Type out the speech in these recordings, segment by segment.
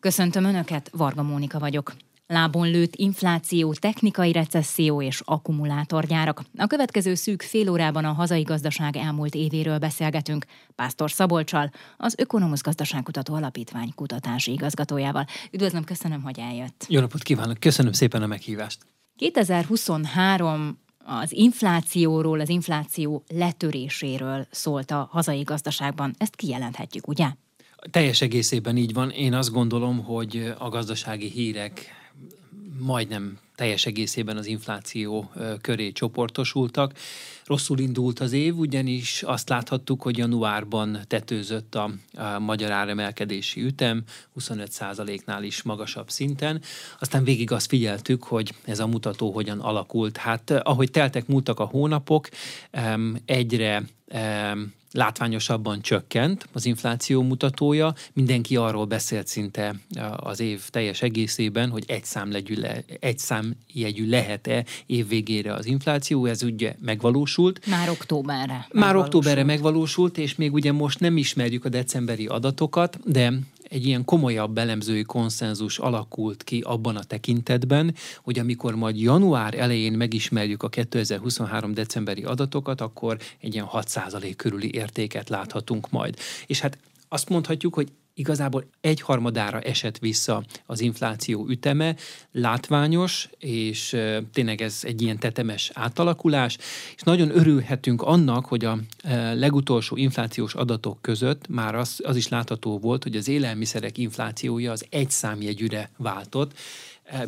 Köszöntöm Önöket, Varga Mónika vagyok. Lábon lőtt infláció, technikai recesszió és akkumulátorgyárak. A következő szűk fél órában a hazai gazdaság elmúlt évéről beszélgetünk Pásztor Szabolcsal, az Ökonomusz Gazdaságkutató Alapítvány kutatási igazgatójával. Üdvözlöm, köszönöm, hogy eljött. Jó napot kívánok, köszönöm szépen a meghívást. 2023 az inflációról, az infláció letöréséről szólt a hazai gazdaságban. Ezt kijelenthetjük, ugye? Teljes egészében így van. Én azt gondolom, hogy a gazdasági hírek majdnem teljes egészében az infláció köré csoportosultak. Rosszul indult az év, ugyanis azt láthattuk, hogy januárban tetőzött a, a magyar áremelkedési ütem, 25%-nál is magasabb szinten. Aztán végig azt figyeltük, hogy ez a mutató hogyan alakult. Hát ahogy teltek múltak a hónapok, egyre látványosabban csökkent az infláció mutatója. Mindenki arról beszélt szinte az év teljes egészében, hogy egy, számjegyű, le, egy számjegyű lehet-e évvégére az infláció, ez ugye megvalósult. Már októberre. Már megvalósult. októberre megvalósult, és még ugye most nem ismerjük a decemberi adatokat, de egy ilyen komolyabb elemzői konszenzus alakult ki abban a tekintetben, hogy amikor majd január elején megismerjük a 2023. decemberi adatokat, akkor egy ilyen 6% körüli értéket láthatunk majd. És hát azt mondhatjuk, hogy igazából egyharmadára esett vissza az infláció üteme, látványos, és tényleg ez egy ilyen tetemes átalakulás, és nagyon örülhetünk annak, hogy a legutolsó inflációs adatok között már az, az is látható volt, hogy az élelmiszerek inflációja az egy számjegyűre váltott,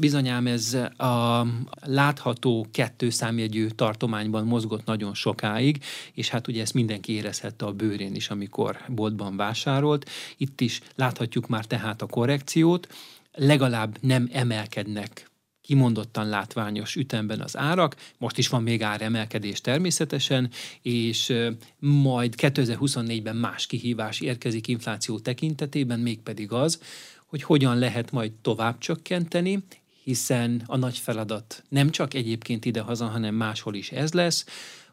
Bizonyám ez a látható kettő számjegyű tartományban mozgott nagyon sokáig, és hát ugye ezt mindenki érezhette a bőrén is, amikor boltban vásárolt. Itt is láthatjuk már tehát a korrekciót, legalább nem emelkednek kimondottan látványos ütemben az árak, most is van még áremelkedés természetesen, és majd 2024-ben más kihívás érkezik infláció tekintetében, mégpedig az, hogy hogyan lehet majd tovább csökkenteni, hiszen a nagy feladat nem csak egyébként idehaza, hanem máshol is ez lesz,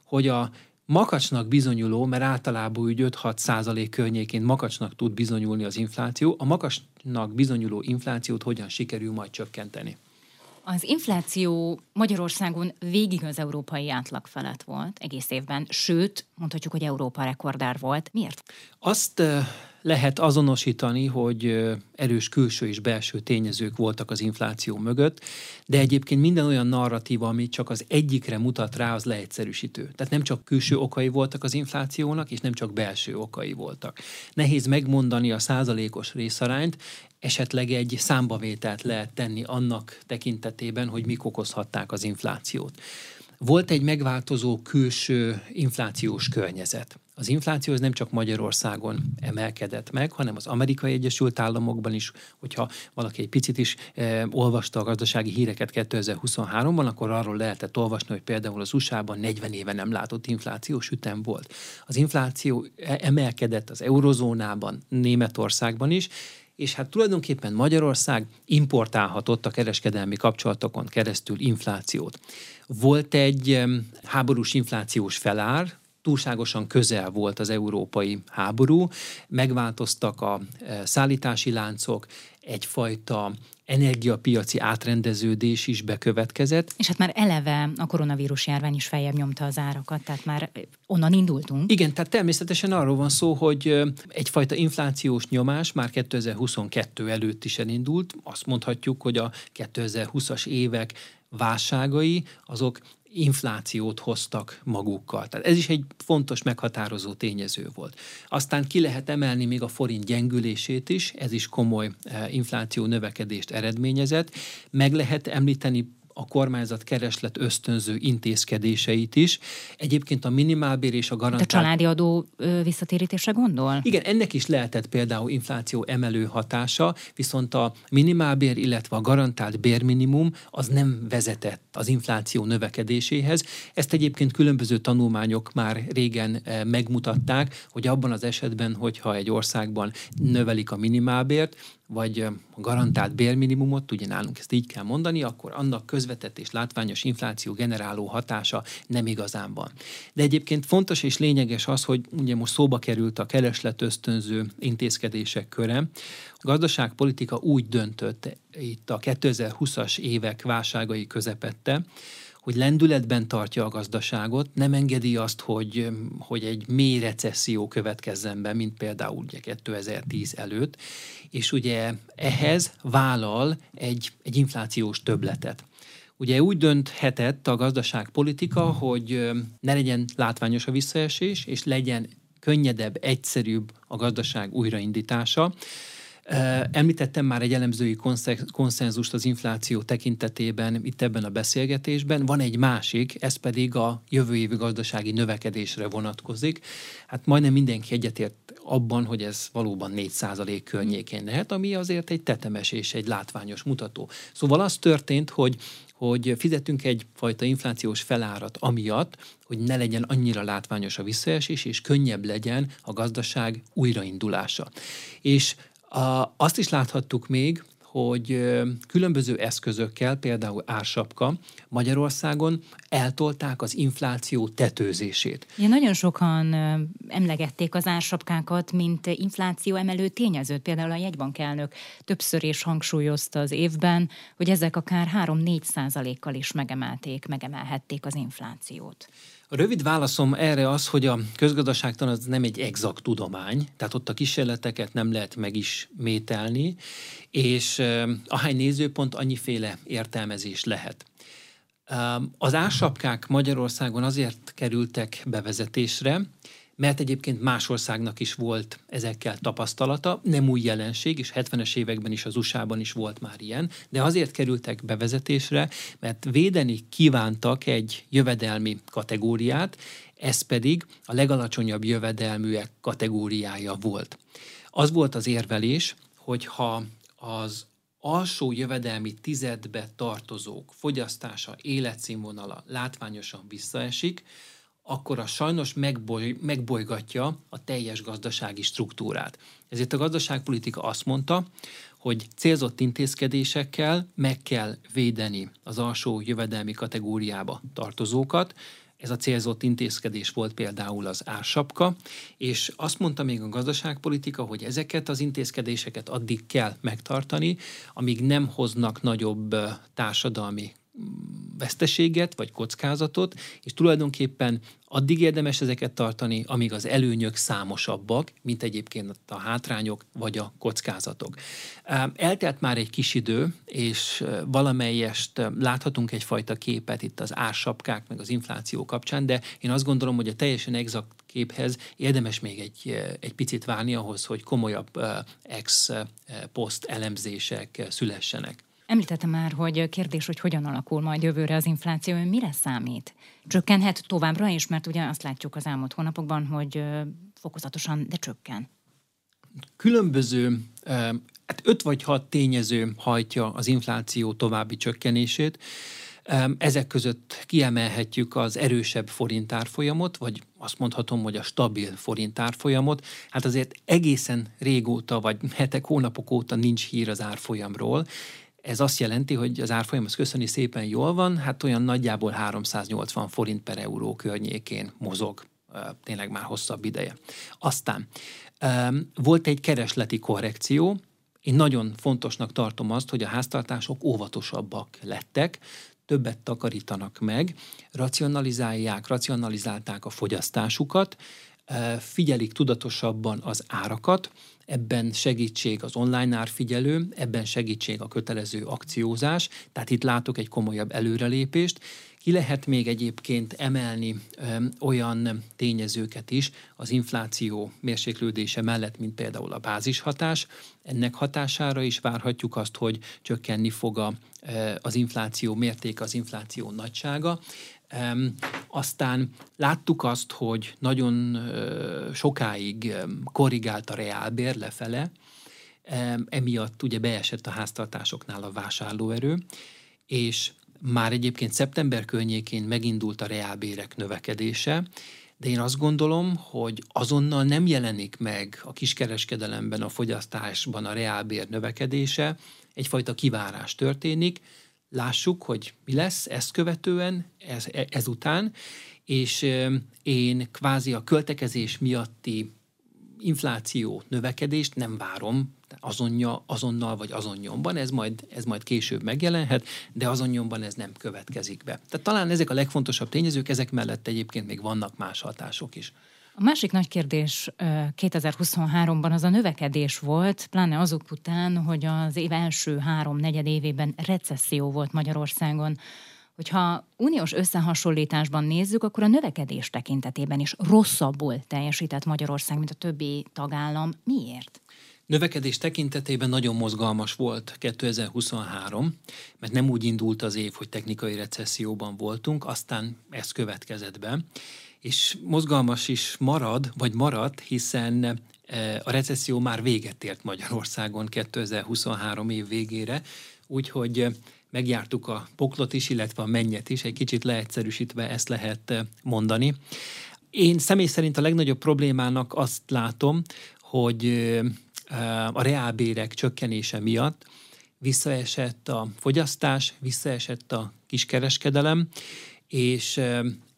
hogy a makacsnak bizonyuló, mert általában úgy 5-6 százalék környékén makacsnak tud bizonyulni az infláció, a makacsnak bizonyuló inflációt hogyan sikerül majd csökkenteni. Az infláció Magyarországon végig az európai átlag felett volt egész évben, sőt, mondhatjuk, hogy Európa rekordár volt. Miért? Azt lehet azonosítani, hogy erős külső és belső tényezők voltak az infláció mögött, de egyébként minden olyan narratíva, ami csak az egyikre mutat rá, az leegyszerűsítő. Tehát nem csak külső okai voltak az inflációnak, és nem csak belső okai voltak. Nehéz megmondani a százalékos részarányt, esetleg egy számbavételt lehet tenni annak tekintetében, hogy mik okozhatták az inflációt. Volt egy megváltozó külső inflációs környezet. Az infláció az nem csak Magyarországon emelkedett meg, hanem az Amerikai Egyesült Államokban is, hogyha valaki egy picit is e, olvasta a gazdasági híreket 2023-ban, akkor arról lehetett olvasni, hogy például az USA-ban 40 éve nem látott inflációs ütem volt. Az infláció e, emelkedett az eurozónában, Németországban is, és hát tulajdonképpen Magyarország importálhatott a kereskedelmi kapcsolatokon keresztül inflációt. Volt egy háborús inflációs felár, túlságosan közel volt az európai háború, megváltoztak a e, szállítási láncok, egyfajta energiapiaci átrendeződés is bekövetkezett. És hát már eleve a koronavírus járvány is feljebb nyomta az árakat, tehát már onnan indultunk. Igen, tehát természetesen arról van szó, hogy egyfajta inflációs nyomás már 2022 előtt is elindult. Azt mondhatjuk, hogy a 2020-as évek válságai azok inflációt hoztak magukkal. Tehát ez is egy fontos meghatározó tényező volt. Aztán ki lehet emelni még a forint gyengülését is, ez is komoly eh, infláció növekedést eredményezett. Meg lehet említeni a kormányzat kereslet ösztönző intézkedéseit is. Egyébként a minimálbér és a garantált... De a családi adó visszatérítése gondol? Igen, ennek is lehetett például infláció emelő hatása, viszont a minimálbér, illetve a garantált bérminimum az nem vezetett az infláció növekedéséhez. Ezt egyébként különböző tanulmányok már régen megmutatták, hogy abban az esetben, hogyha egy országban növelik a minimálbért, vagy a garantált bérminimumot, ugye nálunk ezt így kell mondani, akkor annak közvetett és látványos infláció generáló hatása nem igazán van. De egyébként fontos és lényeges az, hogy ugye most szóba került a kereslet ösztönző intézkedések köre. A gazdaságpolitika úgy döntött itt a 2020-as évek válságai közepette, hogy lendületben tartja a gazdaságot, nem engedi azt, hogy, hogy egy mély recesszió következzen be, mint például ugye 2010 előtt, és ugye ehhez vállal egy, egy inflációs töbletet. Ugye úgy dönthetett a gazdaságpolitika, hogy ne legyen látványos a visszaesés, és legyen könnyedebb, egyszerűbb a gazdaság újraindítása. Említettem már egy elemzői konszenzust az infláció tekintetében itt ebben a beszélgetésben. Van egy másik, ez pedig a jövő évi gazdasági növekedésre vonatkozik. Hát majdnem mindenki egyetért abban, hogy ez valóban 4% környékén lehet, ami azért egy tetemes és egy látványos mutató. Szóval az történt, hogy hogy fizetünk egyfajta inflációs felárat amiatt, hogy ne legyen annyira látványos a visszaesés, és könnyebb legyen a gazdaság újraindulása. És a, azt is láthattuk még, hogy különböző eszközökkel, például ársapka Magyarországon eltolták az infláció tetőzését. Ja, nagyon sokan emlegették az ársapkákat, mint infláció emelő tényezőt. Például a jegybank elnök többször is hangsúlyozta az évben, hogy ezek akár 3-4 százalékkal is megemelték, megemelhették az inflációt. A rövid válaszom erre az, hogy a közgazdaságtan az nem egy exakt tudomány, tehát ott a kísérleteket nem lehet megismételni, és ahány nézőpont, annyiféle értelmezés lehet. Az ársapkák Magyarországon azért kerültek bevezetésre, mert egyébként más országnak is volt ezekkel tapasztalata, nem új jelenség, és 70-es években is az USA-ban is volt már ilyen, de azért kerültek bevezetésre, mert védeni kívántak egy jövedelmi kategóriát, ez pedig a legalacsonyabb jövedelműek kategóriája volt. Az volt az érvelés, hogy ha az alsó jövedelmi tizedbe tartozók fogyasztása, életszínvonala látványosan visszaesik, akkor a sajnos megboly, megbolygatja a teljes gazdasági struktúrát. Ezért a gazdaságpolitika azt mondta, hogy célzott intézkedésekkel meg kell védeni az alsó jövedelmi kategóriába tartozókat, ez a célzott intézkedés volt például az ársapka, és azt mondta még a gazdaságpolitika, hogy ezeket az intézkedéseket addig kell megtartani, amíg nem hoznak nagyobb társadalmi veszteséget vagy kockázatot, és tulajdonképpen addig érdemes ezeket tartani, amíg az előnyök számosabbak, mint egyébként a hátrányok vagy a kockázatok. Eltelt már egy kis idő, és valamelyest láthatunk egyfajta képet itt az ársapkák meg az infláció kapcsán, de én azt gondolom, hogy a teljesen exakt képhez érdemes még egy, egy picit várni ahhoz, hogy komolyabb ex-post elemzések szülessenek. Említettem már, hogy kérdés, hogy hogyan alakul majd jövőre az infláció, mire számít? Csökkenhet továbbra is, mert ugye azt látjuk az elmúlt hónapokban, hogy fokozatosan, de csökken. Különböző, hát öt vagy hat tényező hajtja az infláció további csökkenését. Ezek között kiemelhetjük az erősebb forintárfolyamot, vagy azt mondhatom, hogy a stabil forintárfolyamot. Hát azért egészen régóta, vagy hetek, hónapok óta nincs hír az árfolyamról, ez azt jelenti, hogy az árfolyam az köszöni szépen jól van, hát olyan nagyjából 380 forint per euró környékén mozog tényleg már hosszabb ideje. Aztán volt egy keresleti korrekció, én nagyon fontosnak tartom azt, hogy a háztartások óvatosabbak lettek, többet takarítanak meg, racionalizálják, racionalizálták a fogyasztásukat, figyelik tudatosabban az árakat, ebben segítség az online árfigyelő, ebben segítség a kötelező akciózás, tehát itt látok egy komolyabb előrelépést. Ki lehet még egyébként emelni ö, olyan tényezőket is az infláció mérséklődése mellett, mint például a bázishatás. Ennek hatására is várhatjuk azt, hogy csökkenni fog a, az infláció mértéke, az infláció nagysága. Aztán láttuk azt, hogy nagyon sokáig korrigált a reálbér lefele, emiatt ugye beesett a háztartásoknál a vásárlóerő, és már egyébként szeptember környékén megindult a reálbérek növekedése, de én azt gondolom, hogy azonnal nem jelenik meg a kiskereskedelemben, a fogyasztásban a reálbér növekedése, egyfajta kivárás történik, lássuk, hogy mi lesz ezt követően, ez, ezután, és én kvázi a költekezés miatti infláció növekedést nem várom azonja, azonnal vagy azonnyomban, ez majd, ez majd később megjelenhet, de azonnyomban ez nem következik be. Tehát talán ezek a legfontosabb tényezők, ezek mellett egyébként még vannak más hatások is. A másik nagy kérdés 2023-ban az a növekedés volt, pláne azok után, hogy az év első három negyed évében recesszió volt Magyarországon. Hogyha uniós összehasonlításban nézzük, akkor a növekedés tekintetében is rosszabbul teljesített Magyarország, mint a többi tagállam. Miért? Növekedés tekintetében nagyon mozgalmas volt 2023, mert nem úgy indult az év, hogy technikai recesszióban voltunk, aztán ez következett be, és mozgalmas is marad, vagy maradt, hiszen e, a recesszió már véget ért Magyarországon 2023 év végére, úgyhogy megjártuk a poklot is, illetve a mennyet is, egy kicsit leegyszerűsítve ezt lehet e, mondani. Én személy szerint a legnagyobb problémának azt látom, hogy e, a reálbérek csökkenése miatt visszaesett a fogyasztás, visszaesett a kiskereskedelem, és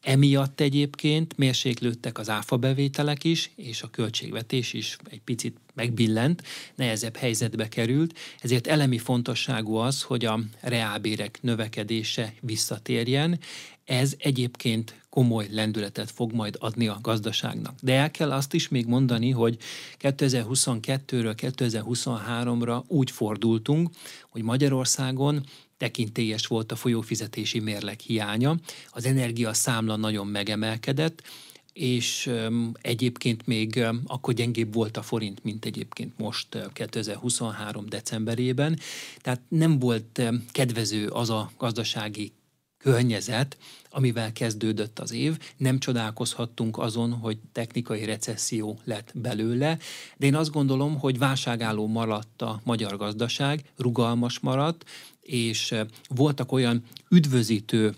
emiatt egyébként mérséklődtek az áfa bevételek is, és a költségvetés is egy picit megbillent, nehezebb helyzetbe került, ezért elemi fontosságú az, hogy a reálbérek növekedése visszatérjen. Ez egyébként komoly lendületet fog majd adni a gazdaságnak. De el kell azt is még mondani, hogy 2022-ről 2023-ra úgy fordultunk, hogy Magyarországon tekintélyes volt a folyófizetési mérleg hiánya, az energia számla nagyon megemelkedett, és egyébként még akkor gyengébb volt a forint, mint egyébként most 2023. decemberében. Tehát nem volt kedvező az a gazdasági környezet, amivel kezdődött az év. Nem csodálkozhattunk azon, hogy technikai recesszió lett belőle, de én azt gondolom, hogy válságálló maradt a magyar gazdaság, rugalmas maradt, és voltak olyan üdvözítő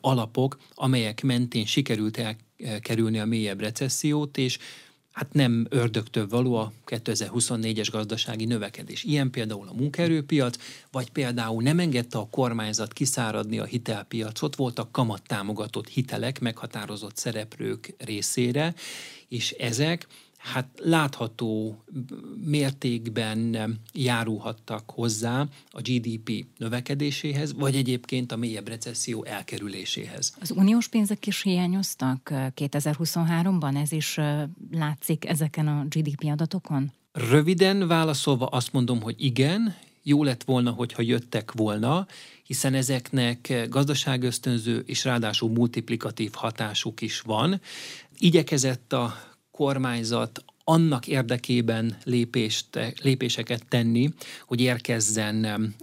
alapok, amelyek mentén sikerült elkerülni a mélyebb recessziót, és hát nem ördögtől való a 2024-es gazdasági növekedés. Ilyen például a munkaerőpiac, vagy például nem engedte a kormányzat kiszáradni a hitelpiacot, voltak kamattámogatott hitelek meghatározott szereplők részére, és ezek hát látható mértékben járulhattak hozzá a GDP növekedéséhez, vagy egyébként a mélyebb recesszió elkerüléséhez. Az uniós pénzek is hiányoztak 2023-ban? Ez is látszik ezeken a GDP adatokon? Röviden válaszolva azt mondom, hogy igen, jó lett volna, hogyha jöttek volna, hiszen ezeknek gazdaságösztönző és ráadásul multiplikatív hatásuk is van. Igyekezett a kormányzat annak érdekében lépést, lépéseket tenni, hogy érkezzen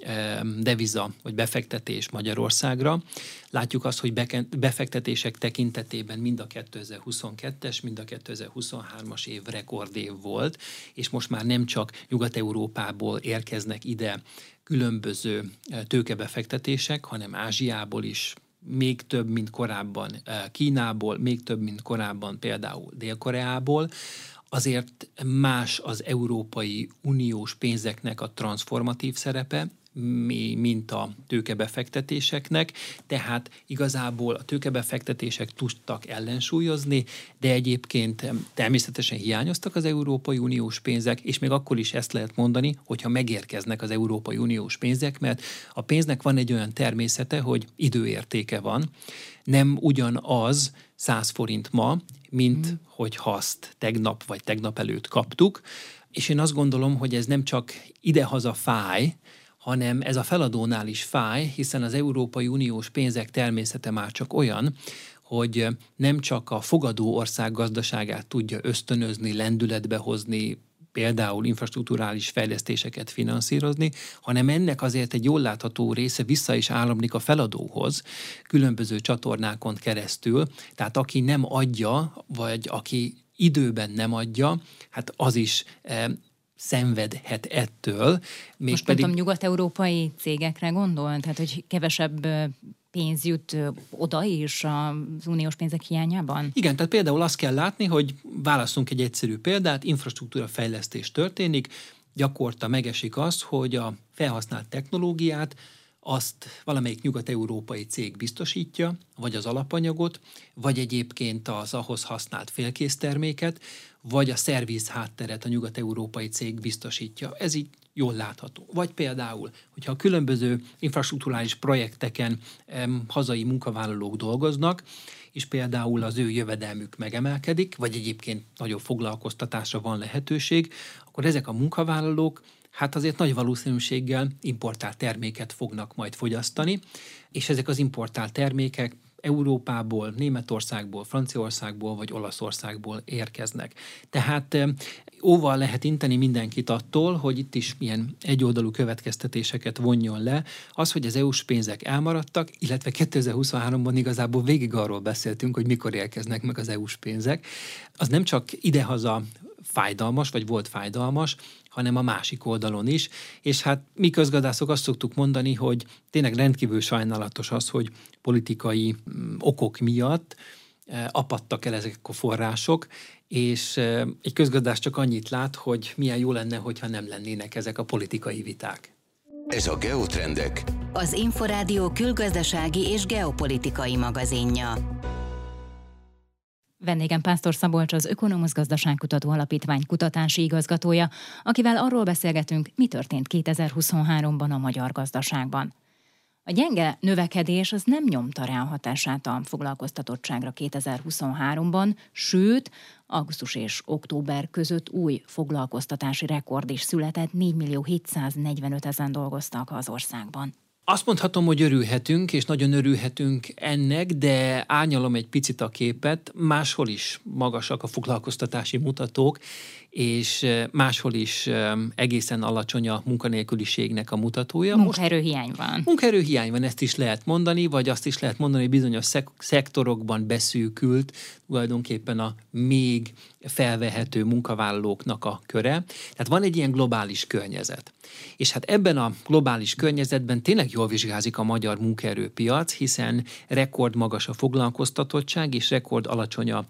deviza vagy befektetés Magyarországra. Látjuk azt, hogy befektetések tekintetében mind a 2022-es, mind a 2023-as év rekordév volt, és most már nem csak Nyugat-Európából érkeznek ide különböző tőkebefektetések, hanem Ázsiából is, még több, mint korábban eh, Kínából, még több, mint korábban például Dél-Koreából, azért más az Európai Uniós pénzeknek a transformatív szerepe, mint a tőkebefektetéseknek, tehát igazából a tőkebefektetések tudtak ellensúlyozni, de egyébként természetesen hiányoztak az Európai Uniós pénzek, és még akkor is ezt lehet mondani, hogyha megérkeznek az Európai Uniós pénzek, mert a pénznek van egy olyan természete, hogy időértéke van, nem ugyanaz 100 forint ma, mint mm. hogy azt tegnap vagy tegnap előtt kaptuk, és én azt gondolom, hogy ez nem csak idehaza fáj, hanem ez a feladónál is fáj, hiszen az Európai Uniós pénzek természete már csak olyan, hogy nem csak a fogadó ország gazdaságát tudja ösztönözni, lendületbe hozni, például infrastruktúrális fejlesztéseket finanszírozni, hanem ennek azért egy jól látható része vissza is áramlik a feladóhoz különböző csatornákon keresztül. Tehát aki nem adja, vagy aki időben nem adja, hát az is eh, szenvedhet ettől. Még Most pedig... tudom, nyugat-európai cégekre gondol? Tehát, hogy kevesebb pénz jut oda is az uniós pénzek hiányában? Igen, tehát például azt kell látni, hogy válaszunk egy egyszerű példát, infrastruktúra fejlesztés történik, gyakorta megesik az, hogy a felhasznált technológiát azt valamelyik nyugat-európai cég biztosítja, vagy az alapanyagot, vagy egyébként az ahhoz használt félkész terméket, vagy a szerviz hátteret a nyugat-európai cég biztosítja. Ez így jól látható. Vagy például, hogyha a különböző infrastruktúrális projekteken em, hazai munkavállalók dolgoznak, és például az ő jövedelmük megemelkedik, vagy egyébként nagyobb foglalkoztatásra van lehetőség, akkor ezek a munkavállalók hát azért nagy valószínűséggel importált terméket fognak majd fogyasztani, és ezek az importált termékek Európából, Németországból, Franciaországból vagy Olaszországból érkeznek. Tehát óval lehet inteni mindenkit attól, hogy itt is milyen egyoldalú következtetéseket vonjon le. Az, hogy az EU-s pénzek elmaradtak, illetve 2023-ban igazából végig arról beszéltünk, hogy mikor érkeznek meg az EU-s pénzek, az nem csak idehaza fájdalmas, vagy volt fájdalmas, hanem a másik oldalon is. És hát mi közgazdászok azt szoktuk mondani, hogy tényleg rendkívül sajnálatos az, hogy politikai mm, okok miatt e, apadtak el ezek a források, és e, egy közgazdás csak annyit lát, hogy milyen jó lenne, hogyha nem lennének ezek a politikai viták. Ez a Geotrendek. Az Inforádió külgazdasági és geopolitikai magazinja. Vendégem Pásztor Szabolcs az Ökonomusz Gazdaságkutató Alapítvány kutatási igazgatója, akivel arról beszélgetünk, mi történt 2023-ban a magyar gazdaságban. A gyenge növekedés az nem nyomta rá a hatását a foglalkoztatottságra 2023-ban, sőt, augusztus és október között új foglalkoztatási rekord is született, 4 millió 745 ezen dolgoztak az országban. Azt mondhatom, hogy örülhetünk, és nagyon örülhetünk ennek, de árnyalom egy picit a képet. Máshol is magasak a foglalkoztatási mutatók, és máshol is egészen alacsony a munkanélküliségnek a mutatója. Munkaerőhiány van. Munkaerőhiány van, ezt is lehet mondani, vagy azt is lehet mondani, hogy bizonyos szek- szektorokban beszűkült tulajdonképpen a még felvehető munkavállalóknak a köre. Tehát van egy ilyen globális környezet. És hát ebben a globális környezetben tényleg jól vizsgázik a magyar munkaerőpiac, hiszen rekord magas a foglalkoztatottság, és rekord alacsony a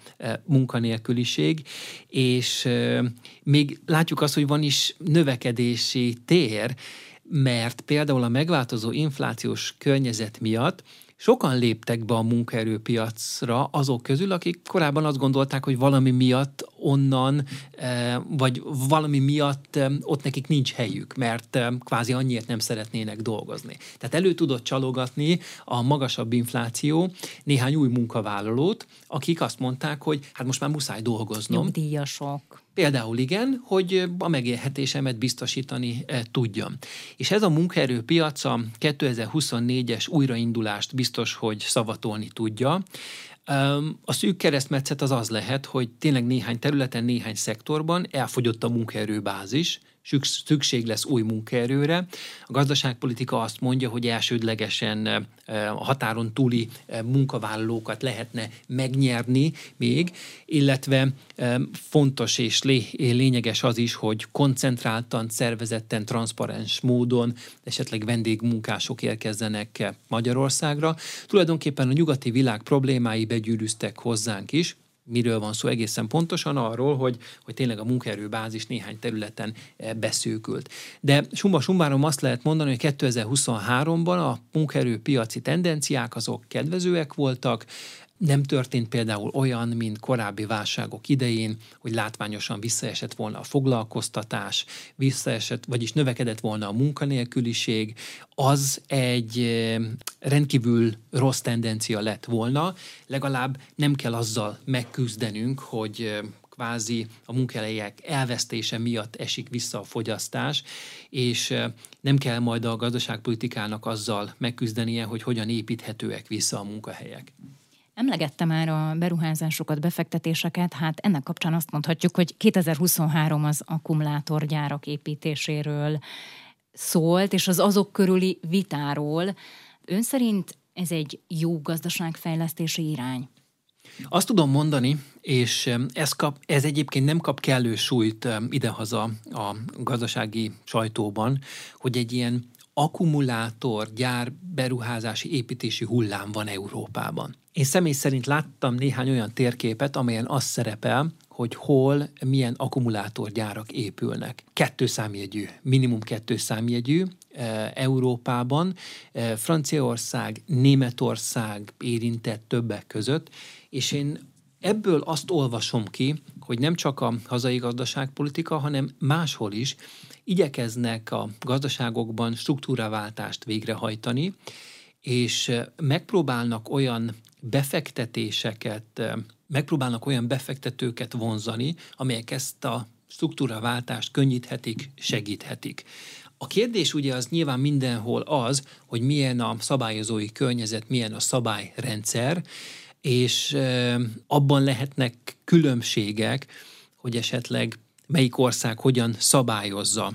munkanélküliség, és még látjuk azt, hogy van is növekedési tér, mert például a megváltozó inflációs környezet miatt sokan léptek be a munkaerőpiacra azok közül, akik korábban azt gondolták, hogy valami miatt onnan, eh, vagy valami miatt eh, ott nekik nincs helyük, mert eh, kvázi annyiért nem szeretnének dolgozni. Tehát elő tudott csalogatni a magasabb infláció néhány új munkavállalót, akik azt mondták, hogy hát most már muszáj dolgoznom. Nyugdíjasok. Például igen, hogy a megélhetésemet biztosítani tudjam. És ez a munkaerőpiac a 2024-es újraindulást biztos, hogy szavatolni tudja. A szűk keresztmetszet az az lehet, hogy tényleg néhány területen, néhány szektorban elfogyott a munkaerőbázis, szükség lesz új munkaerőre. A gazdaságpolitika azt mondja, hogy elsődlegesen a határon túli munkavállalókat lehetne megnyerni még, illetve fontos és lényeges az is, hogy koncentráltan, szervezetten, transzparens módon esetleg vendégmunkások érkezzenek Magyarországra. Tulajdonképpen a nyugati világ problémái begyűrűztek hozzánk is, miről van szó egészen pontosan, arról, hogy, hogy tényleg a munkaerőbázis néhány területen eh, beszűkült. De summa summarum azt lehet mondani, hogy 2023-ban a munkaerőpiaci tendenciák azok kedvezőek voltak, nem történt például olyan, mint korábbi válságok idején, hogy látványosan visszaesett volna a foglalkoztatás, visszaesett, vagyis növekedett volna a munkanélküliség, az egy eh, rendkívül rossz tendencia lett volna, legalább nem kell azzal megküzdenünk, hogy eh, kvázi a munkahelyek elvesztése miatt esik vissza a fogyasztás, és eh, nem kell majd a gazdaságpolitikának azzal megküzdenie, hogy hogyan építhetőek vissza a munkahelyek. Emlegette már a beruházásokat, befektetéseket, hát ennek kapcsán azt mondhatjuk, hogy 2023 az akkumulátorgyárak építéséről szólt, és az azok körüli vitáról. Ön szerint ez egy jó gazdaságfejlesztési irány? Azt tudom mondani, és ez, kap, ez egyébként nem kap kellő súlyt idehaza a gazdasági sajtóban, hogy egy ilyen akkumulátor gyár beruházási építési hullám van Európában. Én személy szerint láttam néhány olyan térképet, amelyen az szerepel, hogy hol milyen akkumulátorgyárak épülnek. Kettő számjegyű, minimum kettő számjegyű e, Európában, e, Franciaország, Németország érintett többek között, és én ebből azt olvasom ki, hogy nem csak a hazai gazdaságpolitika, hanem máshol is igyekeznek a gazdaságokban struktúraváltást végrehajtani, és megpróbálnak olyan befektetéseket, megpróbálnak olyan befektetőket vonzani, amelyek ezt a struktúraváltást könnyíthetik, segíthetik. A kérdés ugye az nyilván mindenhol az, hogy milyen a szabályozói környezet, milyen a szabályrendszer, és abban lehetnek különbségek, hogy esetleg melyik ország hogyan szabályozza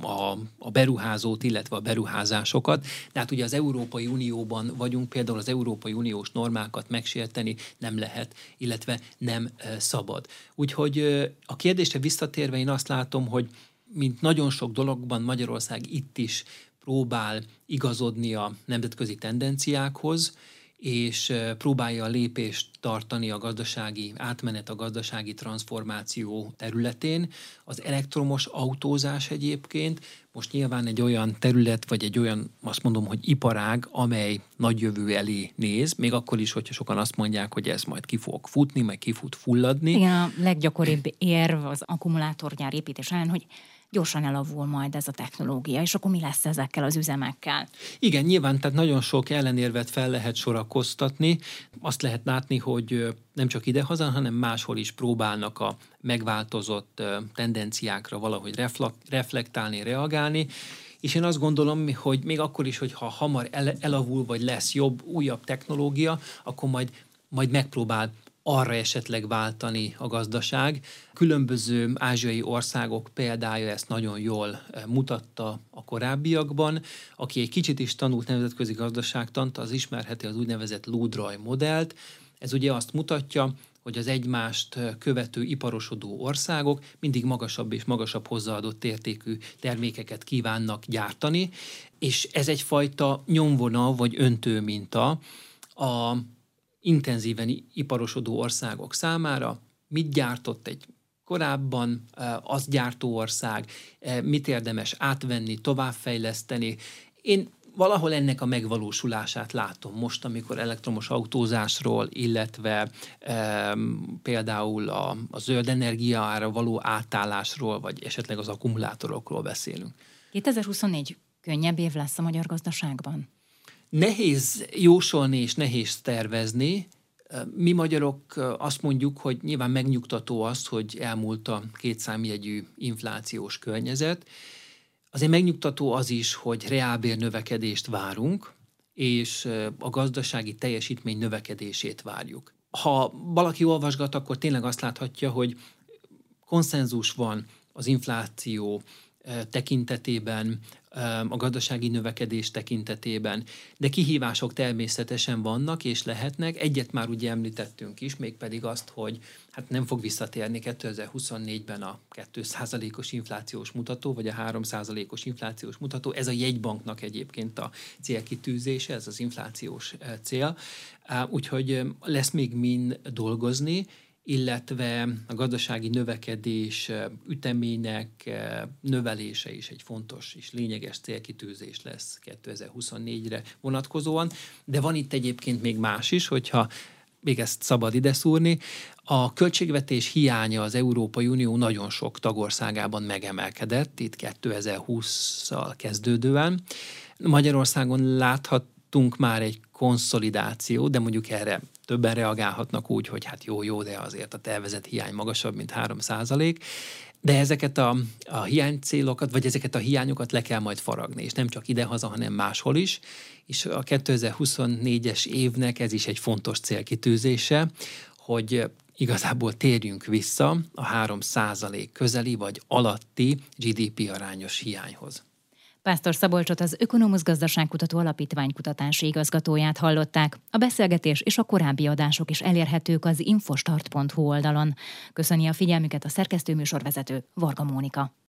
a, a beruházót, illetve a beruházásokat. De hát ugye az Európai Unióban vagyunk, például az Európai Uniós normákat megsérteni nem lehet, illetve nem szabad. Úgyhogy a kérdésre visszatérve én azt látom, hogy mint nagyon sok dologban Magyarország itt is próbál igazodni a nemzetközi tendenciákhoz, és próbálja a lépést tartani a gazdasági átmenet, a gazdasági transformáció területén. Az elektromos autózás egyébként most nyilván egy olyan terület, vagy egy olyan, azt mondom, hogy iparág, amely nagy jövő elé néz, még akkor is, hogyha sokan azt mondják, hogy ez majd ki fog futni, meg ki fut fulladni. Igen, a leggyakoribb érv az akkumulátorgyár építés ellen, hogy gyorsan elavul majd ez a technológia, és akkor mi lesz ezekkel az üzemekkel? Igen, nyilván, tehát nagyon sok ellenérvet fel lehet sorakoztatni. Azt lehet látni, hogy nem csak idehaza, hanem máshol is próbálnak a megváltozott tendenciákra valahogy reflektálni, reagálni. És én azt gondolom, hogy még akkor is, hogyha hamar elavul, vagy lesz jobb, újabb technológia, akkor majd majd megpróbál arra esetleg váltani a gazdaság. Különböző ázsiai országok példája ezt nagyon jól eh, mutatta a korábbiakban. Aki egy kicsit is tanult nemzetközi gazdaságtant, az ismerheti az úgynevezett Ludraj modellt. Ez ugye azt mutatja, hogy az egymást eh, követő iparosodó országok mindig magasabb és magasabb hozzáadott értékű termékeket kívánnak gyártani, és ez egyfajta nyomvonal vagy öntő minta a intenzíven iparosodó országok számára, mit gyártott egy korábban az gyártó ország, mit érdemes átvenni, továbbfejleszteni. Én valahol ennek a megvalósulását látom most, amikor elektromos autózásról, illetve e, például a, a zöld energiára való átállásról, vagy esetleg az akkumulátorokról beszélünk. 2024 könnyebb év lesz a magyar gazdaságban? Nehéz jósolni és nehéz tervezni. Mi magyarok azt mondjuk, hogy nyilván megnyugtató az, hogy elmúlt a kétszámjegyű inflációs környezet. Azért megnyugtató az is, hogy reálbér növekedést várunk, és a gazdasági teljesítmény növekedését várjuk. Ha valaki olvasgat, akkor tényleg azt láthatja, hogy konszenzus van az infláció tekintetében, a gazdasági növekedés tekintetében, de kihívások természetesen vannak és lehetnek. Egyet már ugye említettünk is, mégpedig azt, hogy hát nem fog visszatérni 2024-ben a 2%-os inflációs mutató, vagy a 3%-os inflációs mutató. Ez a jegybanknak egyébként a célkitűzése, ez az inflációs cél. Úgyhogy lesz még mind dolgozni, illetve a gazdasági növekedés ütemének növelése is egy fontos és lényeges célkitűzés lesz 2024-re vonatkozóan. De van itt egyébként még más is, hogyha még ezt szabad ide szúrni. A költségvetés hiánya az Európai Unió nagyon sok tagországában megemelkedett, itt 2020-szal kezdődően. Magyarországon láthattunk már egy konszolidáció, de mondjuk erre többen reagálhatnak úgy, hogy hát jó, jó, de azért a tervezett hiány magasabb, mint 3 százalék. De ezeket a, a hiánycélokat, vagy ezeket a hiányokat le kell majd faragni, és nem csak idehaza, hanem máshol is. És a 2024-es évnek ez is egy fontos célkitűzése, hogy igazából térjünk vissza a 3 százalék közeli vagy alatti GDP arányos hiányhoz. Pásztor Szabolcsot az Ökonomusz Gazdaságkutató Alapítvány kutatási igazgatóját hallották. A beszélgetés és a korábbi adások is elérhetők az infostart.hu oldalon. Köszöni a figyelmüket a szerkesztőműsorvezető Varga Mónika.